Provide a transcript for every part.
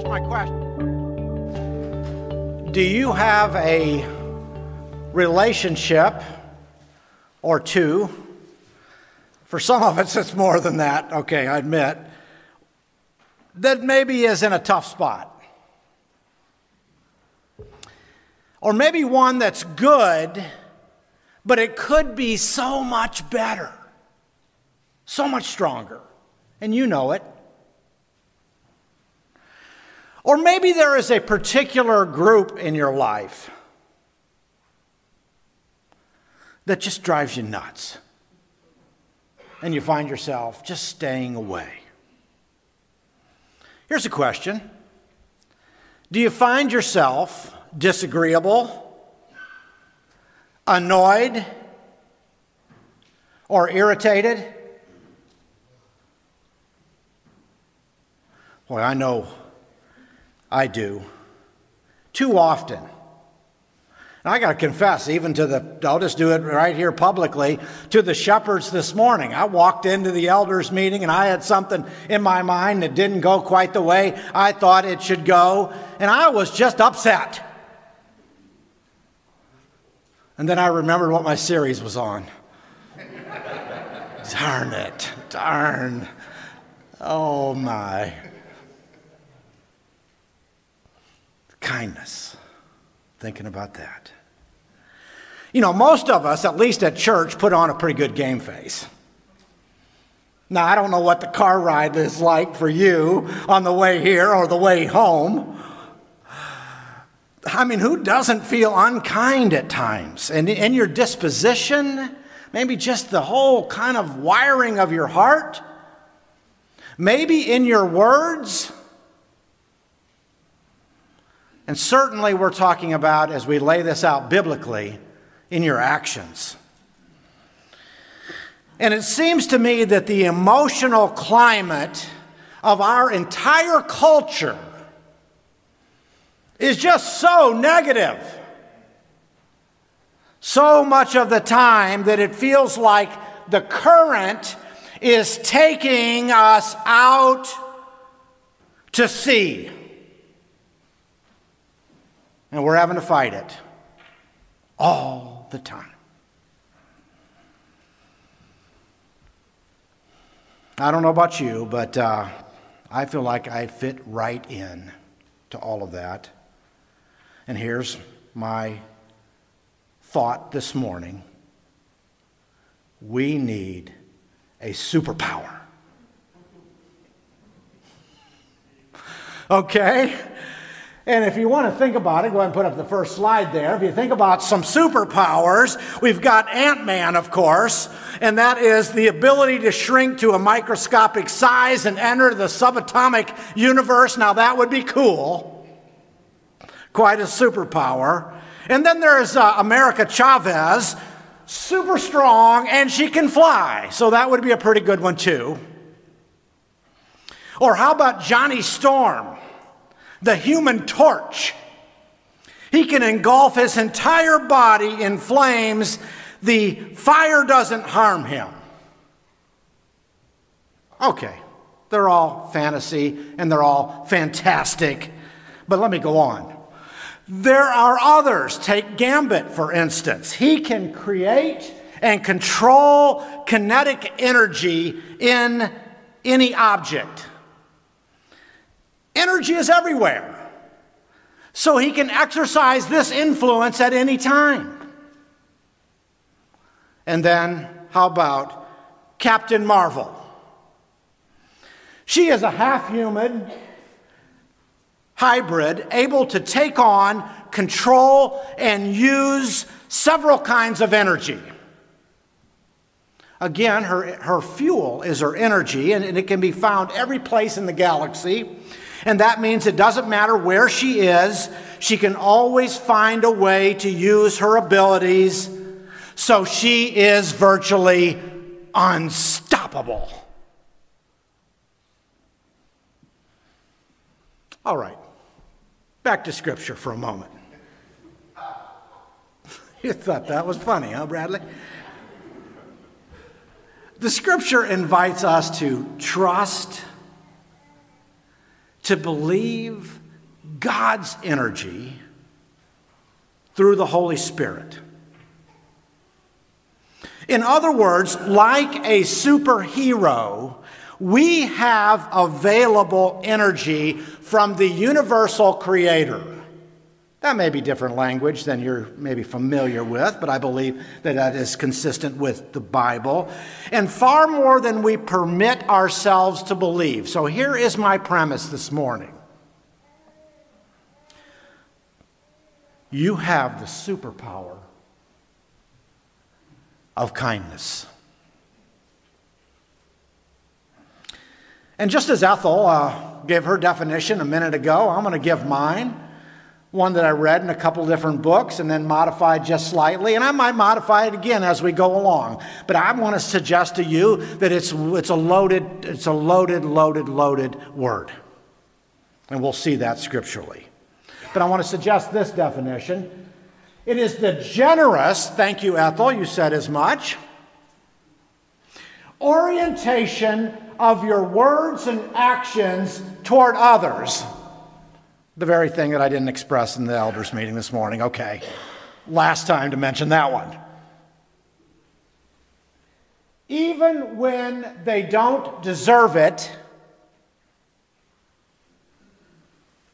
here's my question Do you have a relationship or two? For some of us, it's more than that, okay, I admit, that maybe is in a tough spot. Or maybe one that's good, but it could be so much better, so much stronger, and you know it. Or maybe there is a particular group in your life that just drives you nuts. And you find yourself just staying away. Here's a question Do you find yourself disagreeable, annoyed, or irritated? Boy, I know I do. Too often. And I got to confess, even to the, I'll just do it right here publicly, to the shepherds this morning. I walked into the elders' meeting and I had something in my mind that didn't go quite the way I thought it should go, and I was just upset. And then I remembered what my series was on. Darn it. Darn. Oh my. Kindness. Thinking about that. You know, most of us, at least at church, put on a pretty good game face. Now, I don't know what the car ride is like for you on the way here or the way home. I mean, who doesn't feel unkind at times? And in your disposition, maybe just the whole kind of wiring of your heart, maybe in your words. And certainly, we're talking about, as we lay this out biblically, in your actions. And it seems to me that the emotional climate of our entire culture is just so negative. So much of the time that it feels like the current is taking us out to sea. And we're having to fight it all the time. I don't know about you, but uh, I feel like I fit right in to all of that. And here's my thought this morning we need a superpower. Okay? And if you want to think about it, go ahead and put up the first slide there. If you think about some superpowers, we've got Ant Man, of course, and that is the ability to shrink to a microscopic size and enter the subatomic universe. Now, that would be cool quite a superpower. And then there's uh, America Chavez, super strong, and she can fly. So that would be a pretty good one, too. Or how about Johnny Storm, the human torch? He can engulf his entire body in flames. The fire doesn't harm him. Okay, they're all fantasy and they're all fantastic. But let me go on. There are others. Take Gambit, for instance. He can create and control kinetic energy in any object. Energy is everywhere. So he can exercise this influence at any time. And then, how about Captain Marvel? She is a half human, hybrid able to take on, control, and use several kinds of energy. Again, her, her fuel is her energy, and it can be found every place in the galaxy. And that means it doesn't matter where she is, she can always find a way to use her abilities. So she is virtually unstoppable. All right. Back to Scripture for a moment. you thought that was funny, huh, Bradley? The Scripture invites us to trust, to believe God's energy through the Holy Spirit. In other words, like a superhero, we have available energy from the universal creator. That may be different language than you're maybe familiar with, but I believe that that is consistent with the Bible. And far more than we permit ourselves to believe. So here is my premise this morning you have the superpower of kindness. And just as Ethel uh, gave her definition a minute ago, I'm going to give mine one that I read in a couple different books and then modified just slightly, and I might modify it again as we go along. But I want to suggest to you that it's, it's a loaded, it's a loaded, loaded, loaded word. And we'll see that scripturally. But I want to suggest this definition. It is the generous, thank you, Ethel, you said as much, orientation of your words and actions toward others. The very thing that I didn't express in the elders' meeting this morning. Okay, last time to mention that one. Even when they don't deserve it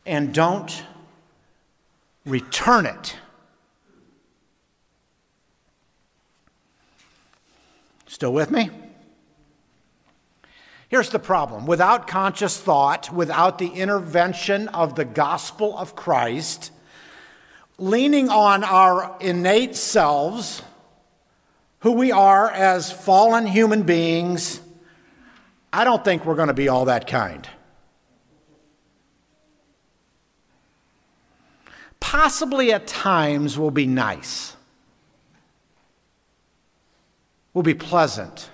and don't return it. Still with me? Here's the problem. Without conscious thought, without the intervention of the gospel of Christ, leaning on our innate selves, who we are as fallen human beings, I don't think we're going to be all that kind. Possibly at times we'll be nice, we'll be pleasant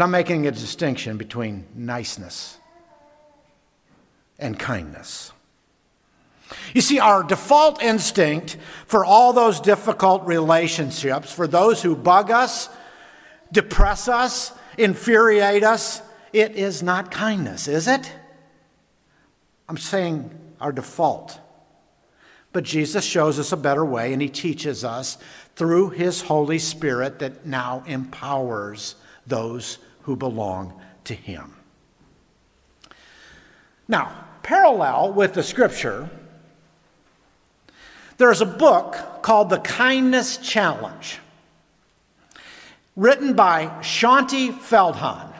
but I'm making a distinction between niceness and kindness. You see, our default instinct for all those difficult relationships, for those who bug us, depress us, infuriate us, it is not kindness, is it? I'm saying our default. But Jesus shows us a better way, and he teaches us through his Holy Spirit that now empowers those who belong to him. Now, parallel with the scripture, there's a book called The Kindness Challenge, written by Shaunti Feldhahn.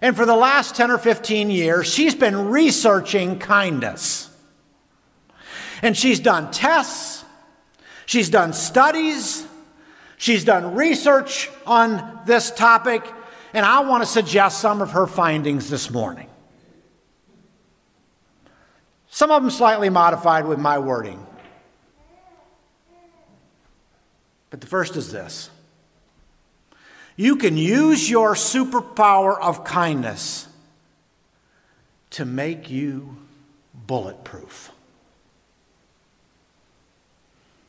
And for the last 10 or 15 years, she's been researching kindness. And she's done tests, she's done studies, She's done research on this topic, and I want to suggest some of her findings this morning. Some of them slightly modified with my wording. But the first is this you can use your superpower of kindness to make you bulletproof.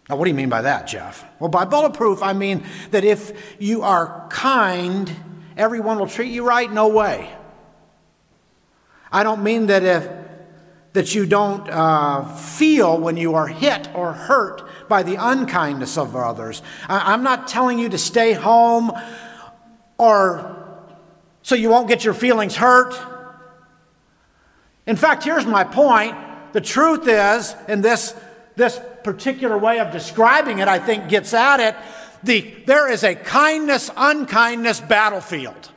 Now, what do you mean by that, Jeff? Well, by bulletproof, I mean that if you are kind, everyone will treat you right? No way. I don't mean that if that you don't uh, feel when you are hit or hurt by the unkindness of others. I, I'm not telling you to stay home or so you won't get your feelings hurt. In fact, here's my point. The truth is, in this, this particular way of describing it, I think, gets at it. The, there is a kindness unkindness battlefield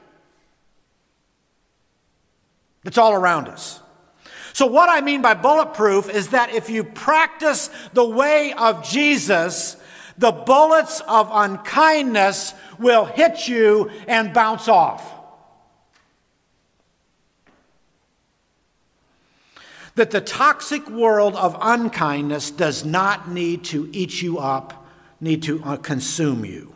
that's all around us. So, what I mean by bulletproof is that if you practice the way of Jesus, the bullets of unkindness will hit you and bounce off. That the toxic world of unkindness does not need to eat you up, need to uh, consume you.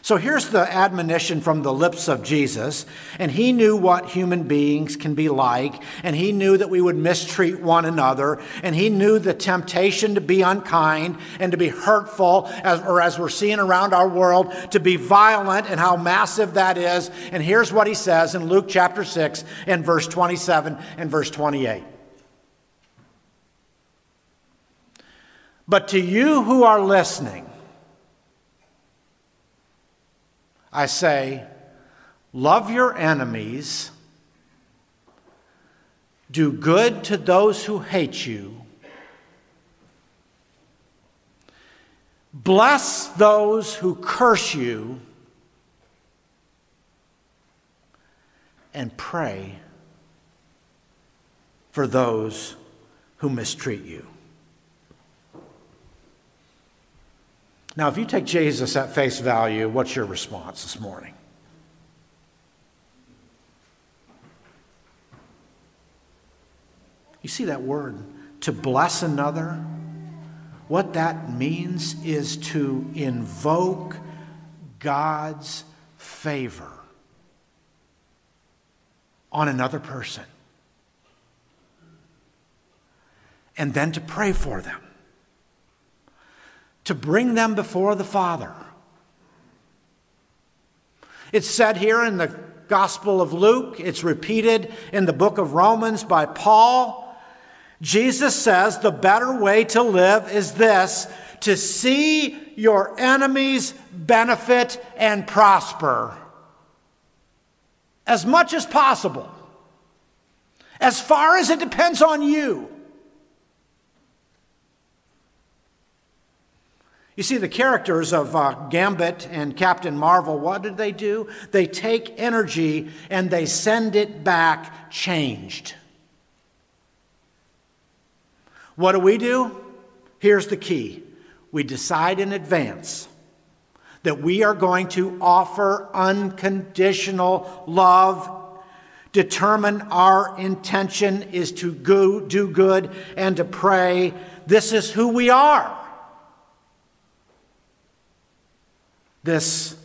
So here's the admonition from the lips of Jesus. And he knew what human beings can be like. And he knew that we would mistreat one another. And he knew the temptation to be unkind and to be hurtful, as, or as we're seeing around our world, to be violent and how massive that is. And here's what he says in Luke chapter 6 and verse 27 and verse 28. But to you who are listening, I say, love your enemies, do good to those who hate you, bless those who curse you, and pray for those who mistreat you. Now, if you take Jesus at face value, what's your response this morning? You see that word, to bless another? What that means is to invoke God's favor on another person and then to pray for them to bring them before the Father. It's said here in the Gospel of Luke, it's repeated in the book of Romans by Paul. Jesus says the better way to live is this to see your enemies benefit and prosper as much as possible, as far as it depends on you. You see, the characters of uh, Gambit and Captain Marvel, what did they do? They take energy and they send it back changed. What do we do? Here's the key we decide in advance that we are going to offer unconditional love. Determine our intention is to go, do good and to pray. This is who we are. This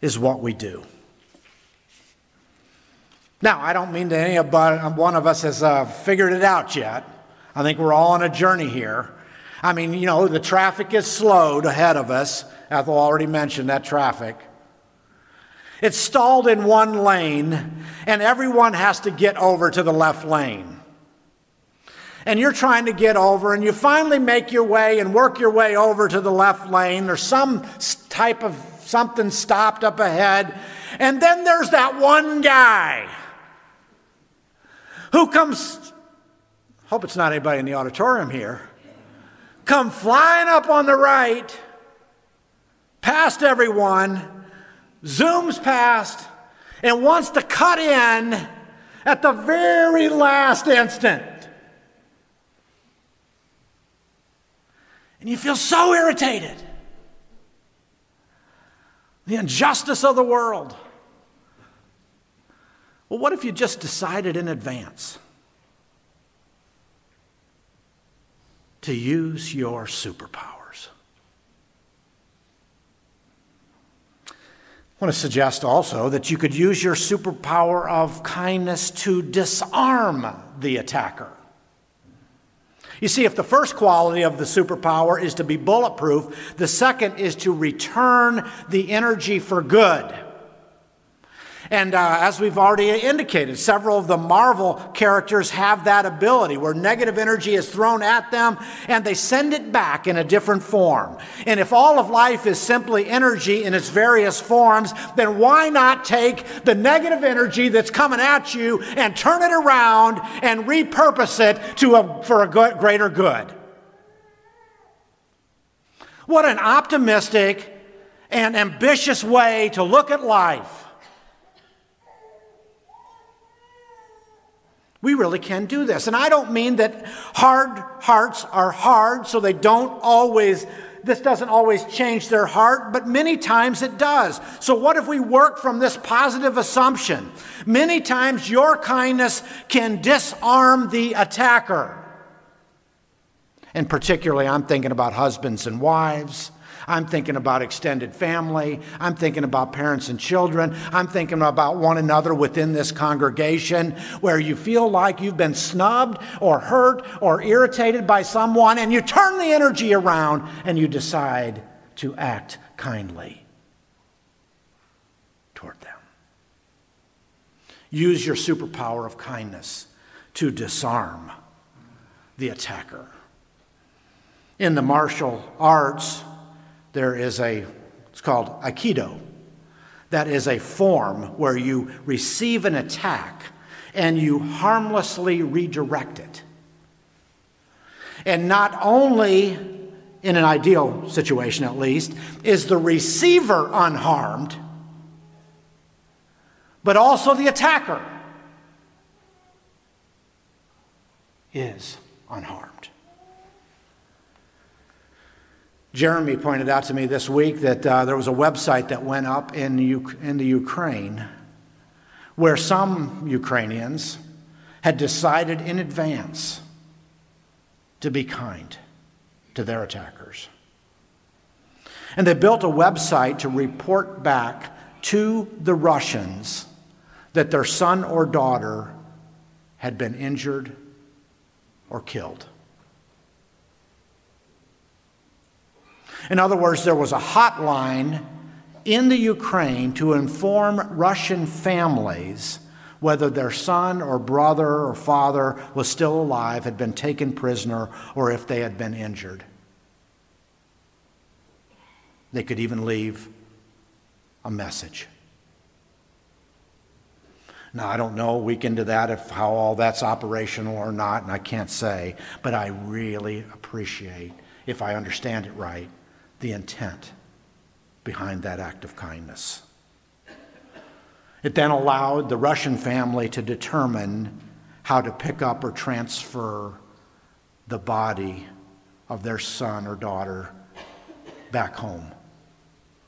is what we do. Now, I don't mean that any of one of us has uh, figured it out yet. I think we're all on a journey here. I mean, you know, the traffic is slowed ahead of us. Ethel already mentioned that traffic. It's stalled in one lane, and everyone has to get over to the left lane. And you're trying to get over, and you finally make your way and work your way over to the left lane. There's some type of something stopped up ahead. And then there's that one guy who comes, hope it's not anybody in the auditorium here, come flying up on the right, past everyone, zooms past, and wants to cut in at the very last instant. And you feel so irritated the injustice of the world. Well, what if you just decided in advance to use your superpowers? I want to suggest also that you could use your superpower of kindness to disarm the attacker. You see, if the first quality of the superpower is to be bulletproof, the second is to return the energy for good. And uh, as we've already indicated, several of the Marvel characters have that ability where negative energy is thrown at them and they send it back in a different form. And if all of life is simply energy in its various forms, then why not take the negative energy that's coming at you and turn it around and repurpose it to a, for a good, greater good? What an optimistic and ambitious way to look at life. We really can do this. And I don't mean that hard hearts are hard, so they don't always, this doesn't always change their heart, but many times it does. So, what if we work from this positive assumption? Many times your kindness can disarm the attacker. And particularly, I'm thinking about husbands and wives. I'm thinking about extended family. I'm thinking about parents and children. I'm thinking about one another within this congregation where you feel like you've been snubbed or hurt or irritated by someone, and you turn the energy around and you decide to act kindly toward them. Use your superpower of kindness to disarm the attacker. In the martial arts, there is a, it's called Aikido. That is a form where you receive an attack and you harmlessly redirect it. And not only, in an ideal situation at least, is the receiver unharmed, but also the attacker is unharmed. Jeremy pointed out to me this week that uh, there was a website that went up in U- in the Ukraine where some Ukrainians had decided in advance to be kind to their attackers. And they built a website to report back to the Russians that their son or daughter had been injured or killed. In other words, there was a hotline in the Ukraine to inform Russian families whether their son or brother or father was still alive, had been taken prisoner, or if they had been injured. They could even leave a message. Now, I don't know a week into that if how all that's operational or not, and I can't say, but I really appreciate, if I understand it right, the intent behind that act of kindness. It then allowed the Russian family to determine how to pick up or transfer the body of their son or daughter back home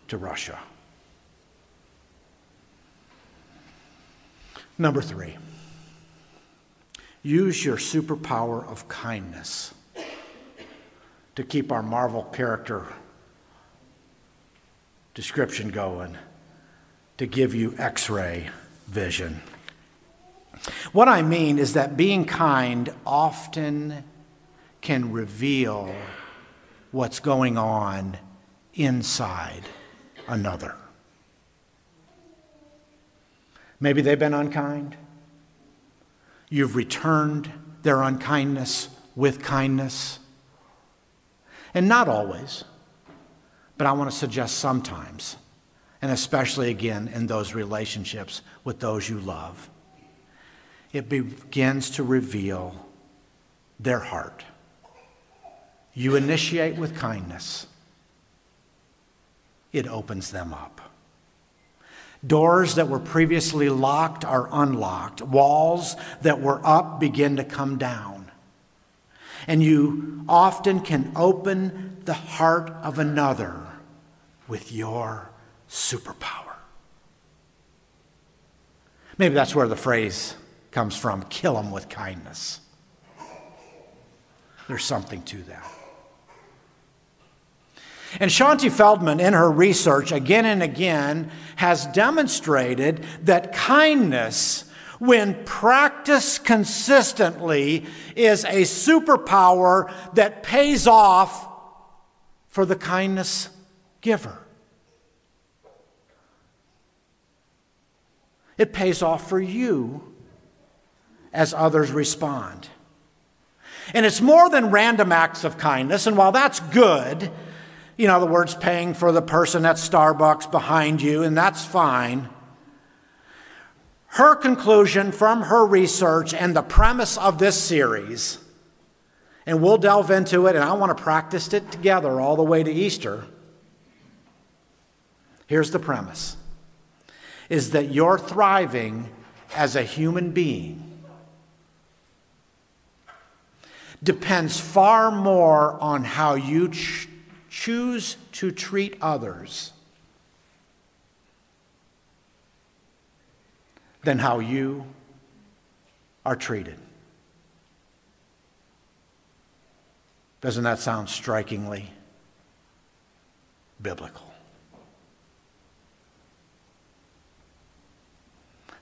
to Russia. Number three, use your superpower of kindness to keep our Marvel character description going to give you x ray vision. What I mean is that being kind often can reveal what's going on inside another. Maybe they've been unkind. You've returned their unkindness with kindness. And not always. But I want to suggest sometimes, and especially again in those relationships with those you love, it begins to reveal their heart. You initiate with kindness, it opens them up. Doors that were previously locked are unlocked. Walls that were up begin to come down. And you often can open the heart of another with your superpower. Maybe that's where the phrase comes from kill them with kindness. There's something to that. And Shaunti Feldhahn, in her research, again and again, has demonstrated that kindness, when practiced consistently, is a superpower that pays off for the kindness giver. It pays off for you as others respond. And it's more than random acts of kindness, and while that's good, you know, the words paying for the person at Starbucks behind you, and that's fine. Her conclusion from her research and the premise of this series and we'll delve into it, and I want to practice it together all the way to Easter. Here's the premise is that you're thriving as a human being depends far more on how you ch- choose to treat others than how you are treated. Doesn't that sound strikingly biblical?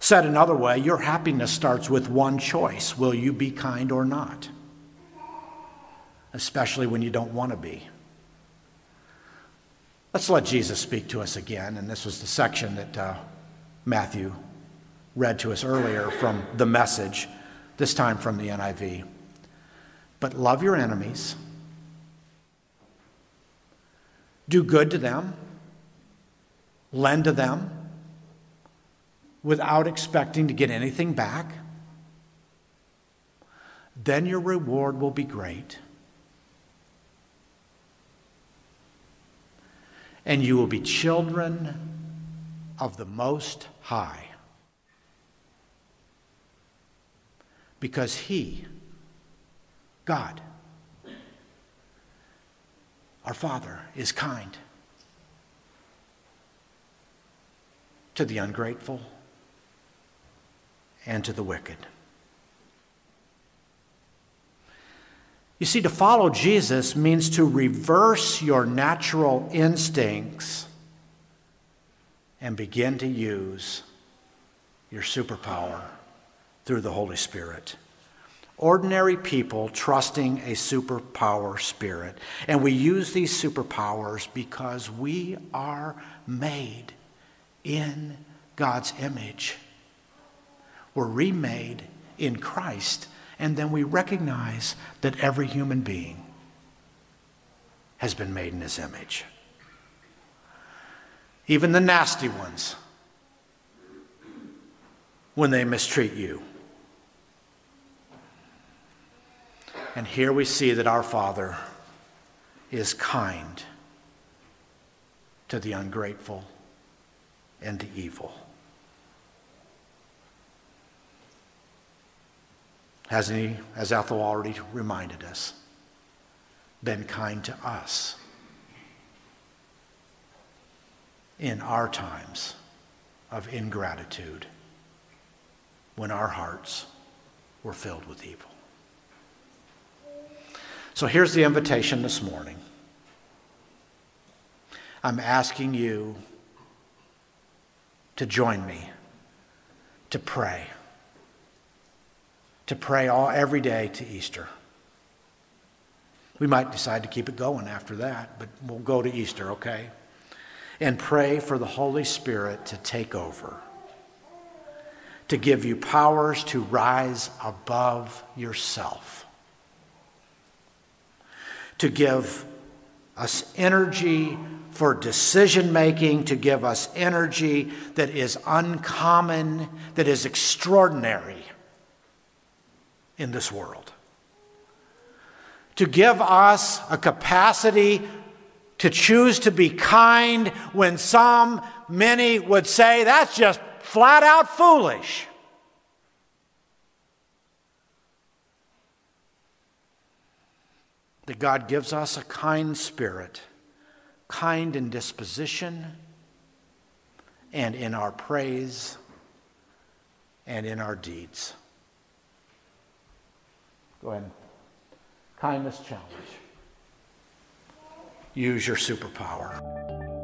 Said another way, your happiness starts with one choice will you be kind or not? Especially when you don't want to be. Let's let Jesus speak to us again. And this was the section that uh, Matthew read to us earlier from the message, this time from the NIV. But love your enemies, do good to them, lend to them without expecting to get anything back. Then your reward will be great. And you will be children of the Most High. Because He, God, our Father, is kind to the ungrateful and to the wicked. You see, to follow Jesus means to reverse your natural instincts and begin to use your superpower through the Holy Spirit. Ordinary people trusting a superpower spirit. And we use these superpowers because we are made in God's image. We're remade in Christ, and then we recognize that every human being has been made in his image. Even the nasty ones, when they mistreat you. And here we see that our Father is kind to the ungrateful and the evil. Hasn't he, as Ethel already reminded us, been kind to us in our times of ingratitude when our hearts were filled with evil? So here's the invitation this morning. I'm asking you to join me to pray. To pray all every day to Easter. We might decide to keep it going after that, but we'll go to Easter, okay? And pray for the Holy Spirit to take over, to give you powers to rise above yourself to give us energy for decision making, to give us energy that is uncommon, that is extraordinary in this world. To give us a capacity to choose to be kind when some, many would say that's just flat out foolish. that God gives us a kind spirit, kind in disposition, and in our praise, and in our deeds. Go ahead. Kindness challenge. Use your superpower.